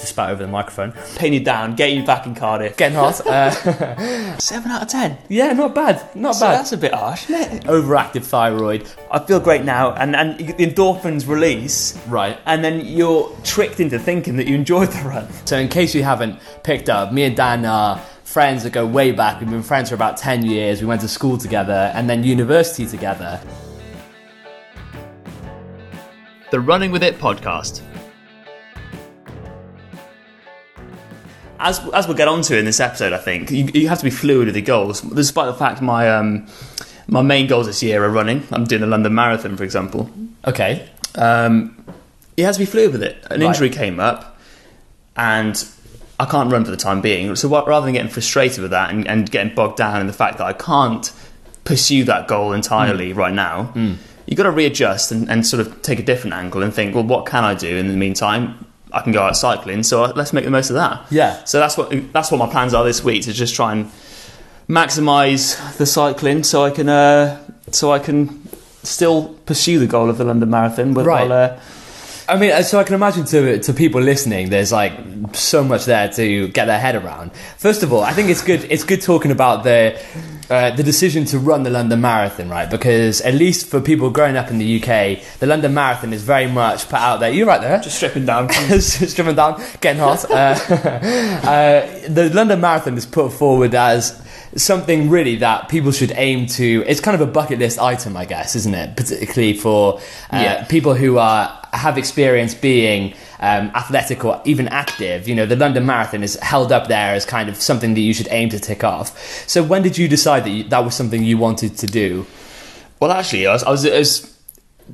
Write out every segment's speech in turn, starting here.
to spout over the microphone. Pin you down, get you back in Cardiff. Getting hot. Uh, Seven out of ten. yeah, not bad. Not So bad. that's a bit harsh, isn't it? Overactive thyroid. I feel great now, and, and the endorphins release, Right. and then you're tricked into thinking that you enjoyed the run. So, in case you haven't picked up, me and Dan are friends that go way back. We've been friends for about 10 years. We went to school together and then university together. The Running With It podcast. As, as we'll get onto in this episode, I think you, you have to be fluid with your goals. Despite the fact my um, my main goals this year are running. I'm doing the London Marathon, for example. Okay. Um, you have to be fluid with it. An Right. injury came up, and I can't run for the time being. So what, rather than getting frustrated with that and, and getting bogged down in the fact that I can't pursue that goal entirely right now, you've got to readjust and, and sort of take a different angle and think, well, what can I do in the meantime? I can go out cycling, so let's make the most of that. Yeah. So that's what that's what my plans are this week to just try and maximise the cycling, so I can uh, so I can still pursue the goal of the London Marathon. With, Right. uh, I mean, so I can imagine to to people listening, there's like so much there to get their head around. First of all, I think it's good. It's good talking about the uh, the decision to run the London Marathon, right? Because at least for people growing up in the UK, the London Marathon is very much put out there. You're right there. just stripping down. stripping down, getting hot. Uh, uh, the London Marathon is put forward as something really that people should aim to. It's kind of a bucket list item, I guess, isn't it? Particularly for uh, Yeah. people who are have experience being um, athletic or even active. You know, the London Marathon is held up there as kind of something that you should aim to tick off. So, when did you decide that you, that was something you wanted to do? Well, actually, I was, I was, it was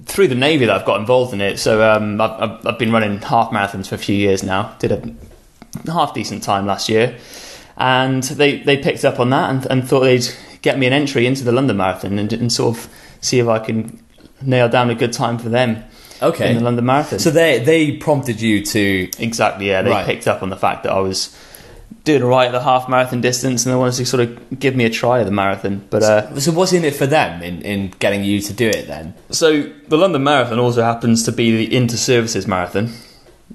through the navy that I've got involved in it. So um, I've, I've, I've been running half marathons for a few years now. Did a half decent time last year, and they they picked up on that and, and thought they'd get me an entry into the London Marathon and, and sort of see if I can nail down a good time for them Okay. in the London Marathon. So they they prompted you to Exactly, yeah. They Right. picked up on the fact that I was doing all right at the half marathon distance and they wanted to sort of give me a try at the marathon. But uh, So what's in it for them in, in getting you to do it then? so the London Marathon also happens to be the inter services marathon.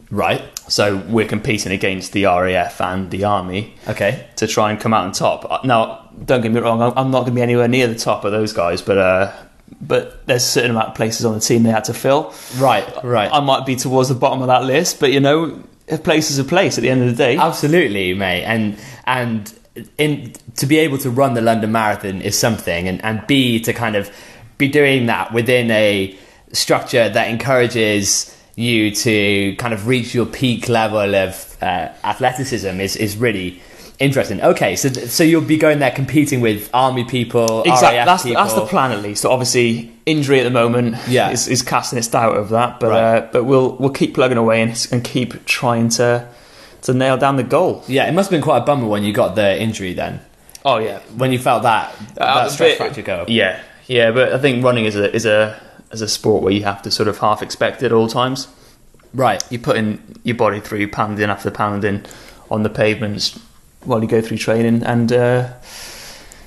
Right. So we're competing against the RAF and the Army Okay. to try and come out on top. Uh, Now, don't get me wrong, I'm I'm not going to be anywhere near the top of those guys, but uh, but there's a certain amount of places on the team they had to fill. Right. Right. I might be towards the bottom of that list, but you know, a place is a place at the end of the day. Absolutely, mate. And and in to be able to run the London Marathon is something, and and b to kind of be doing that within a structure that encourages you to kind of reach your peak level of uh, athleticism is is really interesting. Okay, so so you'll be going there competing with army people, Exactly. RAF That's, people. that's the plan at least. So obviously, injury at the moment Yeah. is, is casting its doubt over that. But Right. uh, but we'll we'll keep plugging away and, and keep trying to to nail down the goal. Yeah, it must have been quite a bummer when you got the injury then. Oh yeah, When you felt that, Uh, that stress bit- fracture go. yeah, yeah. But I think running is a is a is a sport where you have to sort of half expect it at all times. Right. You put in your body through pounding after pounding on the pavements while you go through training, and uh,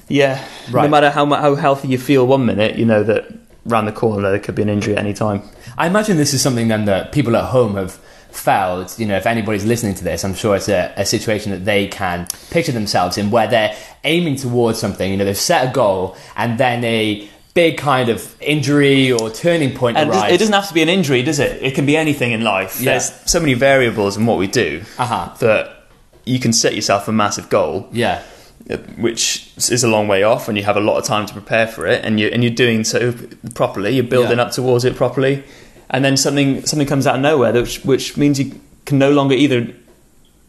yeah, Right. no matter how how healthy you feel one minute, you know that round the corner there could be an injury at any time. I imagine this is something then that people at home have felt. You know, if anybody's listening to this, I'm sure it's a, a situation that they can picture themselves in where they're aiming towards something. You know, they've set a goal and then a big kind of injury or turning point And arrives. it doesn't have to be an injury, does it? It can be anything in life. Yeah. There's so many variables in what we do Uh-huh. that you can set yourself a massive goal, yeah. uh, which is a long way off, and you have a lot of time to prepare for it, and you and you're doing so properly. You're building Yeah. up towards it properly, and then something something comes out of nowhere, which which means you can no longer either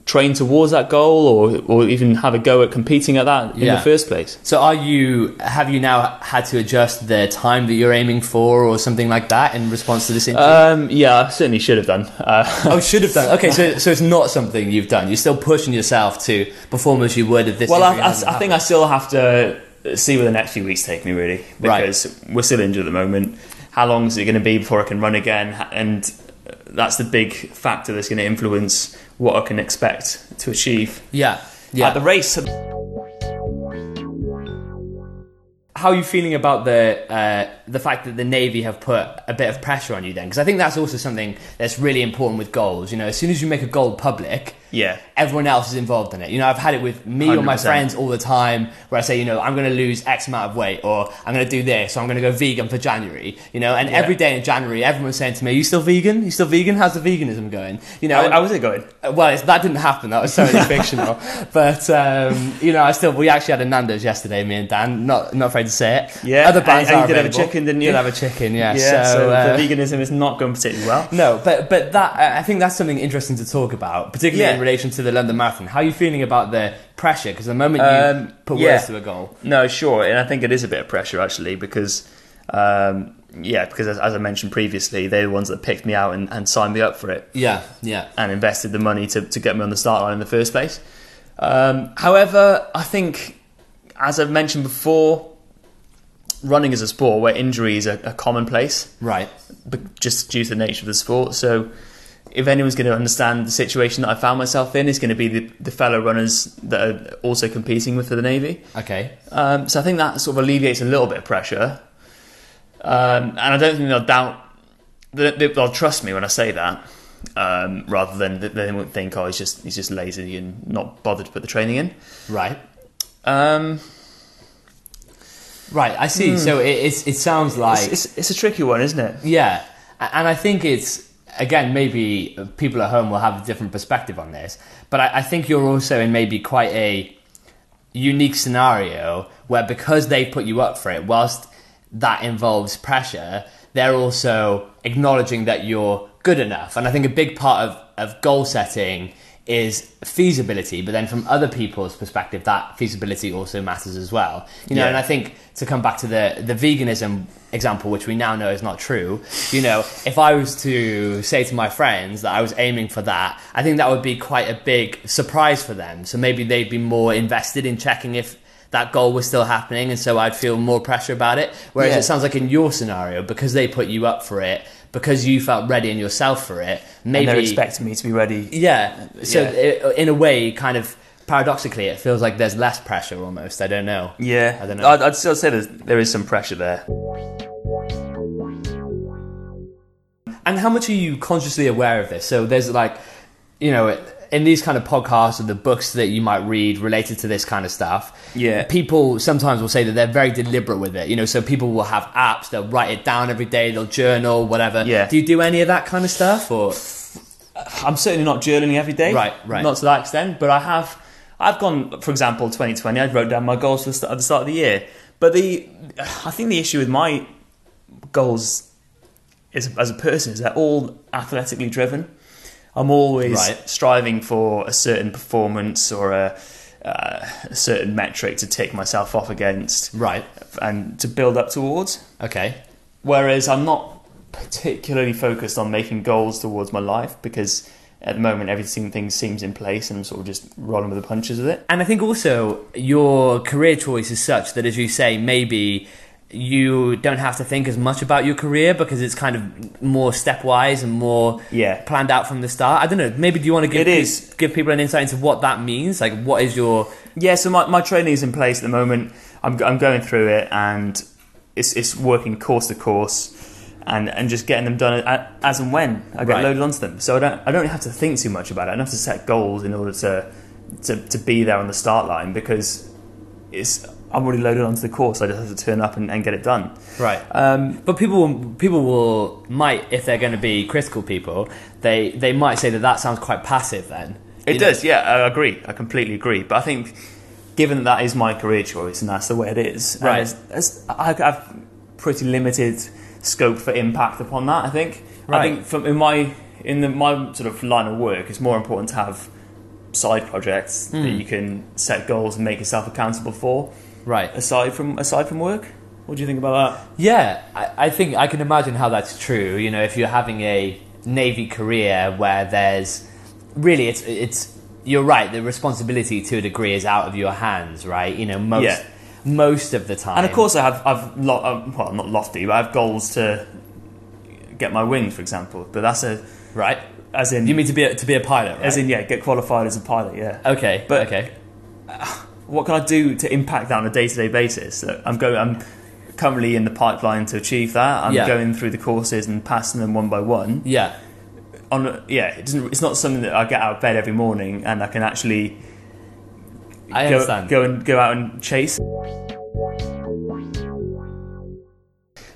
train towards that goal or or even have a go at competing at that in the first place. So are you have you now had to adjust the time that you're aiming for or something like that in response to this injury? Um, yeah, I certainly should have done. Uh, oh, should have done. Okay, so so it's not something you've done. You're still pushing yourself to perform as you would if this. Well, I, I, I think I still have to see where the next few weeks take me, really, Right. because we're still injured at the moment. How long is it going to be before I can run again? And that's the big factor that's going to influence what I can expect to achieve Yeah. Yeah. at the race. how are you feeling about the uh, the fact that the Navy have put a bit of pressure on you then? Because I think that's also something that's really important with goals. You know, as soon as you make a goal public, Yeah. everyone else is involved in it. You know, I've had it with me or my friends all the time where I say, you know, I'm going to lose X amount of weight or I'm going to do this or I'm going to go vegan for January. You know, and Yeah. every day in January, everyone's saying to me, "Are you still vegan? you still vegan? How's the veganism going?" You know, How, was it going? well, it's, that didn't happen. That was totally fictional. But um, you know, I still we actually had a Nando's yesterday. Me and Dan. Not not afraid to say it. Yeah, other bands and- and are you did have a chicken, didn't you? Did have a chicken. Yeah. Yeah, so, so, uh, the veganism is not going particularly well. no, but but that I think that's something interesting to talk about, particularly Yeah. in relation to the London Marathon. How are you feeling about the pressure? Because the moment you Um, put yeah. words to a goal, No, sure, and I think it is a bit of pressure actually because, um, yeah, because as, as I mentioned previously, they're the ones that picked me out and, and signed me up for it yeah, yeah, and invested the money to, to get me on the start line in the first place. Um, however, I think, as I've mentioned before, running is a sport where injuries are, are commonplace. right, but just due to the nature of the sport. So, if anyone's going to understand the situation that I found myself in, it's going to be the, the fellow runners that are also competing with for the Navy. okay, Um, so I think that sort of alleviates a little bit of pressure. Um, and I don't think they'll doubt, they- they- they'll trust me when I say that, um, rather than they- won't think, oh, he's just he's just lazy and not bothered to put the training in. right, Um, right. I see. So it it's, it sounds like it's, it's, it's a tricky one, isn't it? Yeah, and I think it's again maybe people at home will have a different perspective on this, but I, I think you're also in maybe quite a unique scenario where because they put you up for it, whilst that involves pressure, they're also acknowledging that you're good enough, and I think a big part of of goal setting is feasibility, but then from other people's perspective, that feasibility also matters as well. You know, Yeah. and I think to come back to the the veganism example, which we now know is not true. You know, if I was to say to my friends that I was aiming for that, I think that would be quite a big surprise for them. So maybe they'd be more invested in checking if that goal was still happening, and so I'd feel more pressure about it. Whereas Yeah. it sounds like in your scenario, because they put you up for it, because you felt ready in yourself for it, maybe And they're expecting me to be ready. yeah. So Yeah. It, in a way, kind of paradoxically, it feels like there's less pressure almost. I don't know. Yeah, I don't know. I'd, I'd still say there's, there is some pressure there. And how much are you consciously aware of this? So there's like, you know, in these kind of podcasts or the books that you might read related to this kind of stuff, Yeah. people sometimes will say that they're very deliberate with it. You know, so people will have apps, they'll write it down every day, they'll journal, whatever. Yeah. Do you do any of that kind of stuff, or I'm certainly not journaling every day, Right, right. Not to that extent, but I have. I've gone, for example, 2020. I wrote down my goals for the start, at the start of the year. But the, I think the issue with my goals is as a person is they're all athletically driven. I'm always Right. striving for a certain performance or a, uh, a certain metric to tick myself off against right? and to build up towards. Okay. Whereas I'm not particularly focused on making goals towards my life because at the moment everything thing seems in place and I'm sort of just rolling with the punches with it. And I think also your career choice is such that, as you say, maybe you don't have to think as much about your career because it's kind of more stepwise and more Yeah. planned out from the start. I don't know. Maybe do you want to give It is. give people an insight into what that means? Like, what is your Yeah, so my, my training is in place at the moment. I'm, I'm going through it and it's, it's working course to course and, and just getting them done as and when I get Right. loaded onto them. So I don't, I don't have to think too much about it. I don't have to set goals in order to, to, to be there on the start line because it's, I'm already loaded onto the course. I just have to turn up and, and get it done. right? Um, But people people will might if they're going to be critical people, they they might say that that sounds quite passive. Then It You know? does, yeah, I agree. I completely agree. But I think, given that that is my career choice and that's the way it is, Right. it's- it's- I have pretty limited scope for impact upon that. I think. Right. I think from in my in the, my sort of line of work, it's more important to have side projects that Hmm. you can set goals and make yourself accountable for, Right. aside from aside from work. What do you think about that? Yeah, I, I think I can imagine how that's true. You know, if you're having a navy career where there's really it's it's you're right. The responsibility to a degree is out of your hands, right? You know, most Yeah. most of the time. And of course, I have I've lo- uh, well not lofty, but I have goals to get my wings, for example. But that's a right? as in You mean to be a, to be a pilot, right? As in, yeah, get qualified as a pilot, yeah. okay, But- okay, what can I do to impact that on a day to day basis? Look, I'm going. I'm currently in the pipeline to achieve that. I'm Yeah. going through the courses and passing them one by one. Yeah. On yeah, it doesn't, it's not something that I get out of bed every morning and I can actually I go, understand. go and go out and chase.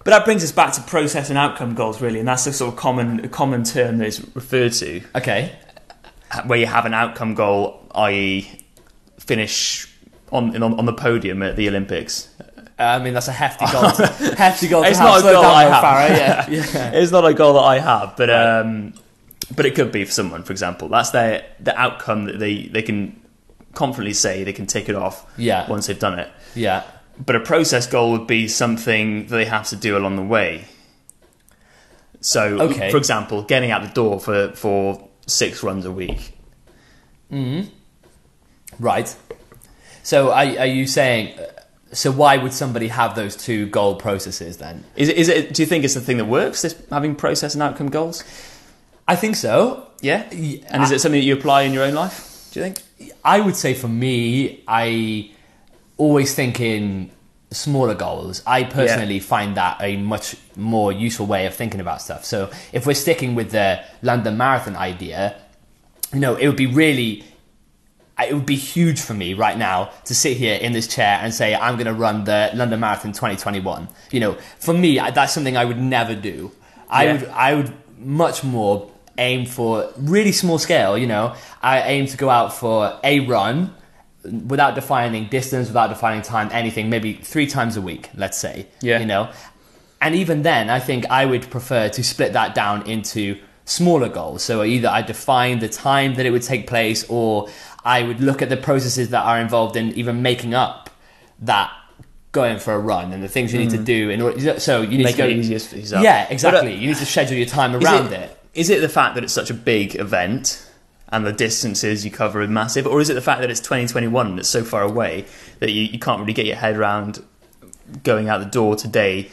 But that brings us back to process and outcome goals, really, and that's a sort of common common term that is referred to, Okay. where you have an outcome goal, i.e., finish on on, on the podium at the Olympics. I mean, that's a hefty goal. To, hefty goal. To It's not a goal I have. Farah. Yeah. yeah. It's not a goal that I have, but Right. um, but it could be for someone, for example. That's their the outcome that they they can confidently say they can take it off Yeah. once they've done it. Yeah. But a process goal would be something that they have to do along the way. So, Okay. for example, getting out the door for, for six runs a week. Hmm. Right. So, are, are you saying? So, why would somebody have those two goal processes then? Is it, is it? Do you think it's the thing that works? This having process and outcome goals? I think so. Yeah. And is it something that you apply in your own life? Do you think? I would say for me, I always think in smaller goals. I personally find that a much more useful way of thinking about stuff. So if we're sticking with the London Marathon idea, you know, it would be really it would be huge for me right now to sit here in this chair and say I'm going to run the London Marathon 2021. You know, for me that's something I would never do. I Yeah. would I would much more aim for really small scale, you know. I aim to go out for a run without defining distance, without defining time, anything, maybe 3 times a week, let's say. Yeah. You know. And even then, I think I would prefer to split that down into smaller goals. So either I define the time that it would take place, or I would look at the processes that are involved in even making up that going for a run and the things you need to do in order. So you need Make to go it for yourself. Yeah, But, uh, exactly. you need to schedule your time Is around it. Is it the fact that it's such a big event and the distances you cover are massive, or is it the fact that it's 2021 and it's so far away that you, you can't really get your head around going out the door today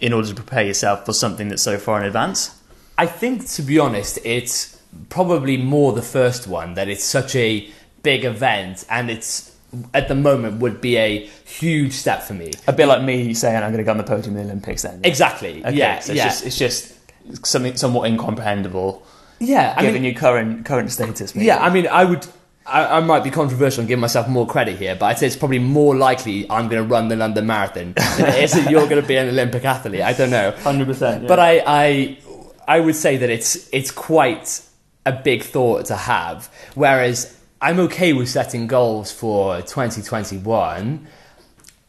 in order to prepare yourself for something that's so far in advance? I think, to be honest, it's probably more the first one that it's such a big event and it's at the moment would be a huge step for me. A bit like me saying I'm going to go on the podium in the Olympics then. Exactly. Okay, yeah. so it's yeah. just it's just something somewhat incomprehensible yeah. I given mean, your current current status. Maybe. yeah. I mean, I would. I, I might be controversial and give myself more credit here, but I'd say it's probably more likely I'm going to run the London Marathon than it is that you're going to be an Olympic athlete. I don't know. hundred percent. But I, I, I would say that it's it's quite a big thought to have. Whereas I'm okay with setting goals for 2021,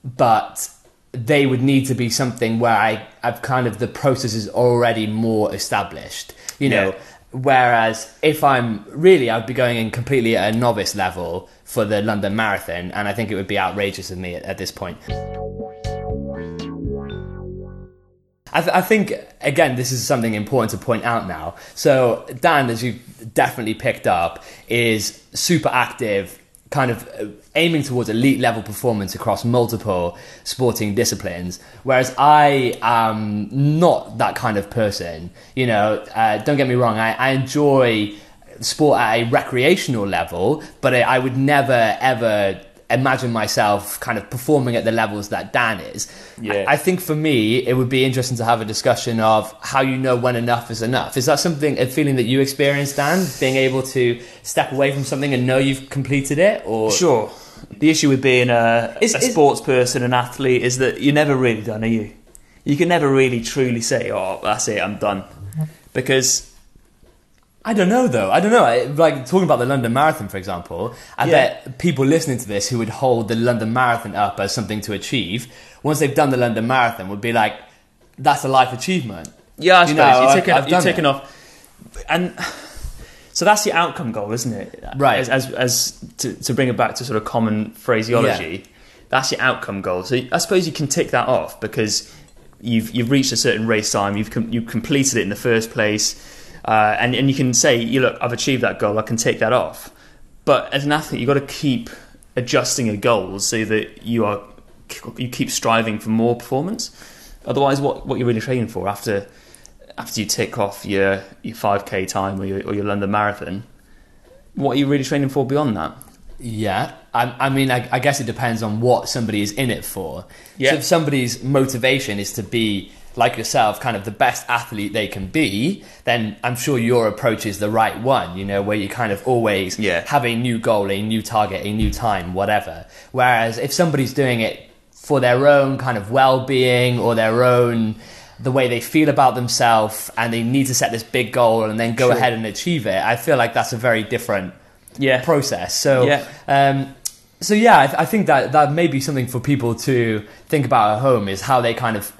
but they would need to be something where I, I've kind of the process is already more established. You know. Yeah. Whereas if I'm really, I'd be going in completely at a novice level for the London Marathon, and I think it would be outrageous of me at, at this point. I, th- I think again this is something important to point out now. So Dan, as you've definitely picked up, is super active, kind of uh, aiming towards elite level performance across multiple sporting disciplines. Whereas I am not that kind of person. You know, uh, don't get me wrong. I, I enjoy sport at a recreational level, but I, I would never ever imagine myself kind of performing at the levels that Dan is. Yeah. I, I think for me, it would be interesting to have a discussion of how you know when enough is enough. Is that something, a feeling that you experienced, Dan? Being able to step away from something and know you've completed it? Or Sure. The issue with being a, Is- a is- sports person, an athlete, is that you're never really done, are you? You can never really truly say, "Oh, that's it, I'm done," because I don't know though. I don't know. I- Like talking about the London Marathon, for example, I Yeah. bet people listening to this who would hold the London Marathon up as something to achieve, once they've done the London Marathon, would be like, that's a life achievement. yeah, I You suppose know, you're taking, I've you're taking it. off, and so that's your outcome goal, isn't it? Right. As as, as to, to bring it back to sort of common phraseology, that's your outcome goal. So I suppose you can tick that off because you've you've reached a certain race time, you've com- you've completed it in the first place. Uh, and, and you can say, you look, I've achieved that goal, I can take that off. But as an athlete, you've got to keep adjusting your goals so that you are you keep striving for more performance. Otherwise, what, what you're really training for after after you tick off your your 5k time or your, or your London Marathon, what are you really training for beyond that? Yeah, I, I mean, I, I guess it depends on what somebody is in it for. Yeah. So if somebody's motivation is to be like yourself, kind of the best athlete they can be, then I'm sure your approach is the right one. You know, where you kind of always Yeah. have a new goal, a new target, a new time, whatever. Whereas if somebody's doing it for their own kind of well-being or their own the way they feel about themselves and they need to set this big goal and then go Sure. ahead and achieve it i feel like that's a very different Yeah. process. So, Yeah. um, so yeah, I, th- I think that that may be something for people to think about at home is how they kind of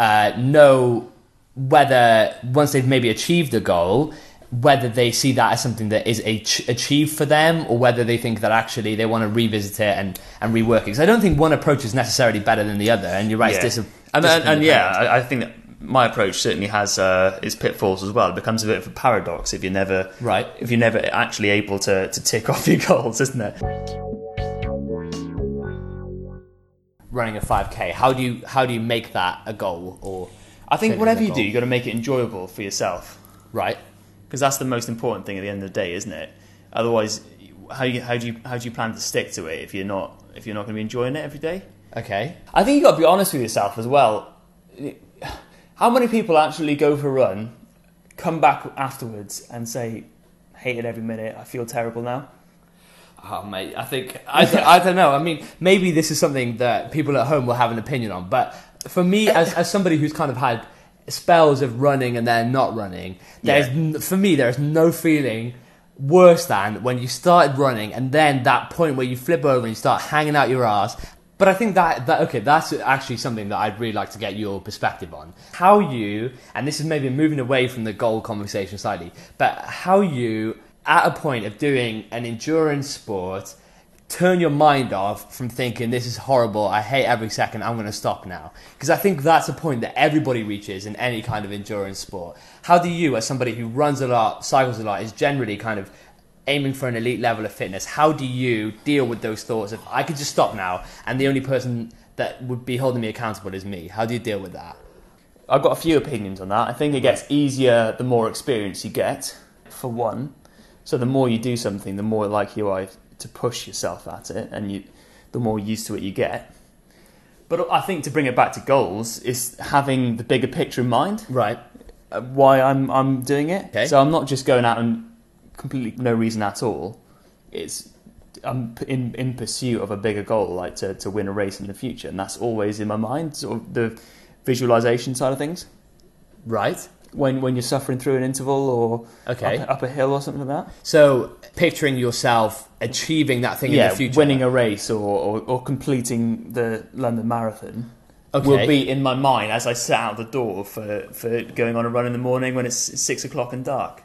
uh, know whether once they've maybe achieved a goal, whether they see that as something that is a ch- achieved for them, or whether they think that actually they want to revisit it and and rework it. Because I don't think one approach is necessarily better than the other. And you're right, Yeah. it's dis- and, and, and yeah, I, I think that my approach certainly has uh, its pitfalls as well. It becomes a bit of a paradox if you're never Right. if you're never actually able to, to tick off your goals, isn't it? Running a 5k. How do you how do you make that a goal or I think whatever you do, goal. you got to make it enjoyable for yourself right? because that's the most important thing at the end of the day, isn't it? Otherwise, how you, how do you how do you plan to stick to it if you're not if you're not going to be enjoying it every day? Okay. I think you got to be honest with yourself as well. How many people actually go for a run, come back afterwards, and say, "Hated every minute. I feel terrible now." Oh, mate, I think I, I don't know. I mean, maybe this is something that people at home will have an opinion on, but for me, as as somebody who's kind of had spells of running and then not running, there's Yeah. n- for me there's no feeling worse than when you started running and then that point where you flip over and you start hanging out your ass. But I think that, that okay, that's actually something that I'd really like to get your perspective on. How you, and this is maybe moving away from the goal conversation slightly, but how you, at a point of doing an endurance sport, turn your mind off from thinking this is horrible, I hate every second, I'm going to stop now. Because I think that's a point that everybody reaches in any kind of endurance sport. How do you, as somebody who runs a lot, cycles a lot, is generally kind of aiming for an elite level of fitness, how do you deal with those thoughts of I could just stop now and the only person that would be holding me accountable is me? How do you deal with that? I've got a few opinions on that. I think it gets easier the more experience you get, for one. So the more you do something, the more likely you are to push yourself at it, and you, the more used to it you get. But I think to bring it back to goals is having the bigger picture in mind. Right. uh, why I'm I'm doing it. Okay. So I'm not just going out and completely no reason at all. It's I'm in in pursuit of a bigger goal, like to, to win a race in the future, and that's always in my mind. Sort of the visualization side of things. Right. When when you're suffering through an interval or Okay. up, up a hill or something like that. So picturing yourself achieving that thing in yeah, the future. winning a race or, or, or completing the London Marathon. Okay. Will be in my mind as I sit out the door for, for going on a run in the morning when it's six o'clock and dark.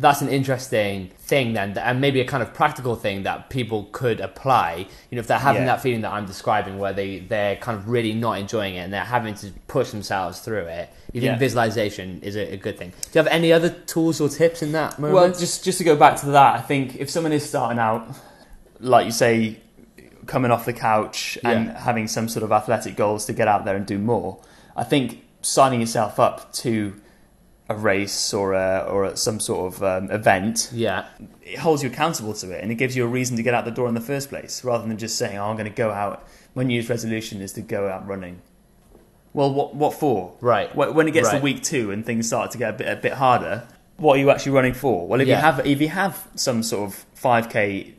That's an interesting thing then and maybe a kind of practical thing that people could apply you know if they're having Yeah. that feeling that i'm describing where they they're kind of really not enjoying it and they're having to push themselves through it you think Yeah. visualization is a, a good thing do you have any other tools or tips in that moment Well, just just to go back to that, I think if someone is starting out, like you say, coming off the couch and Yeah. having some sort of athletic goals to get out there and do more, I think signing yourself up to a race or a, or some sort of um, event yeah it holds you accountable to it and it gives you a reason to get out the door in the first place rather than just saying, oh, I'm going to go out. My New Year's resolution is to go out running. Well, what what for? Right. When it gets Right. to week two and things start to get a bit a bit harder, what are you actually running for? Well, if Yeah. you have if you have some sort of 5k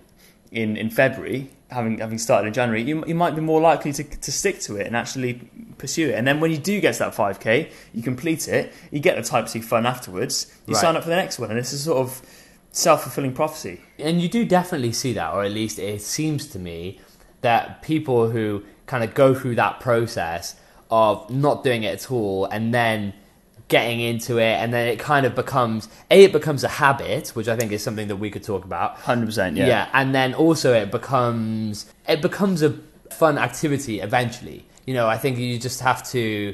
in in February, having having started in January, you you might be more likely to to stick to it and actually pursue it. And then when you do get to that 5k, you complete it, you get the Type C fun afterwards. You Right. sign up for the next one, and it's a sort of self fulfilling prophecy. and you do definitely see that or at least it seems to me that people who kind of go through that process of not doing it at all and then getting into it and then it kind of becomes a it becomes a habit which i think is something that we could talk about Hundred percent, yeah. yeah and then also it becomes it becomes a fun activity eventually you know i think you just have to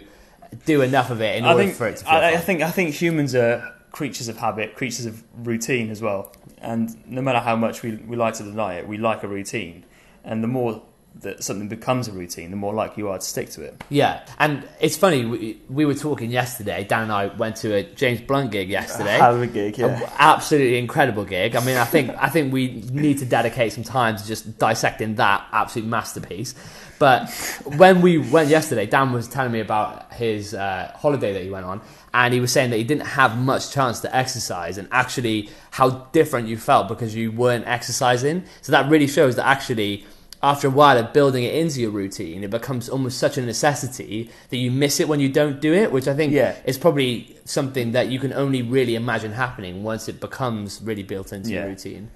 do enough of it in I order think for it to feel I, I think I think humans are creatures of habit, creatures of routine as well. And no matter how much we we like to deny it, we like a routine. And the more that something becomes a routine, the more likely you are to stick to it. Yeah, and it's funny. We, we were talking yesterday. Dan and I went to a James Blunt gig yesterday. Of a gig, yeah. A absolutely incredible gig. I mean, I think I think we need to dedicate some time to just dissecting that absolute masterpiece. But when we went yesterday, Dan was telling me about his uh, holiday that he went on, and he was saying that he didn't have much chance to exercise, and actually how different you felt because you weren't exercising. So that really shows that actually after a while of building it into your routine, it becomes almost such a necessity that you miss it when you don't do it, which I think Yeah. is probably something that you can only really imagine happening once it becomes really built into your routine.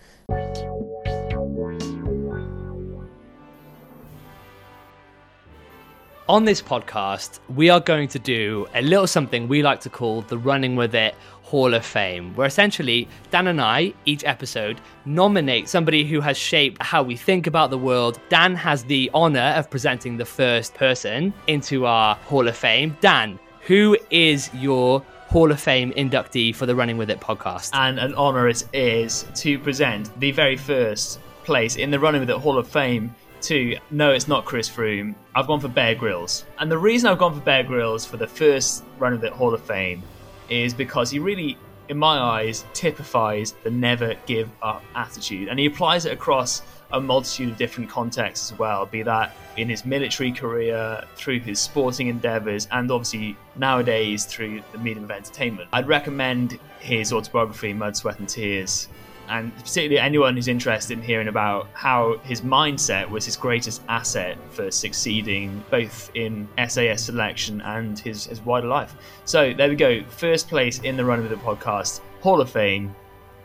On this podcast, we are going to do a little something we like to call the Running With It Hall of Fame, where essentially Dan and I, each episode, nominate somebody who has shaped how we think about the world. Dan has the honor of presenting the first person into our Hall of Fame. Dan, who is your Hall of Fame inductee for the Running With It podcast? and an honour it is to present the very first place in the Running with It Hall of Fame to no, it's not Chris Froome. I've gone for Bear Grylls, and the reason I've gone for Bear Grylls for the first run of the Hall of Fame is because he really, in my eyes, typifies the never give up attitude, and he applies it across a multitude of different contexts as well. Be that in his military career, through his sporting endeavours, and obviously nowadays through the medium of entertainment. I'd recommend his autobiography, Mud, Sweat and Tears, and particularly anyone who's interested in hearing about how his mindset was his greatest asset for succeeding both in SAS selection and his, his wider life. So there we go. First place in the Run with the podcast, Hall of Fame,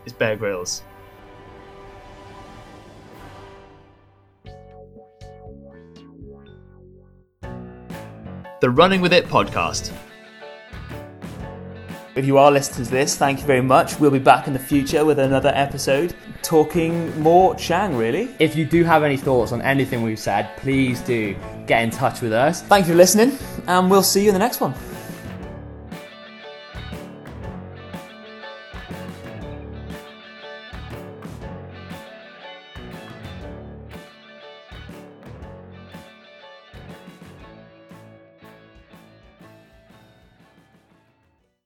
is Bear Grylls. The Running with It podcast. If you are listening to this, thank you very much. We'll be back in the future with another episode talking more Chang, really. If you do have any thoughts on anything we've said, please do get in touch with us. Thank you for listening, and we'll see you in the next one.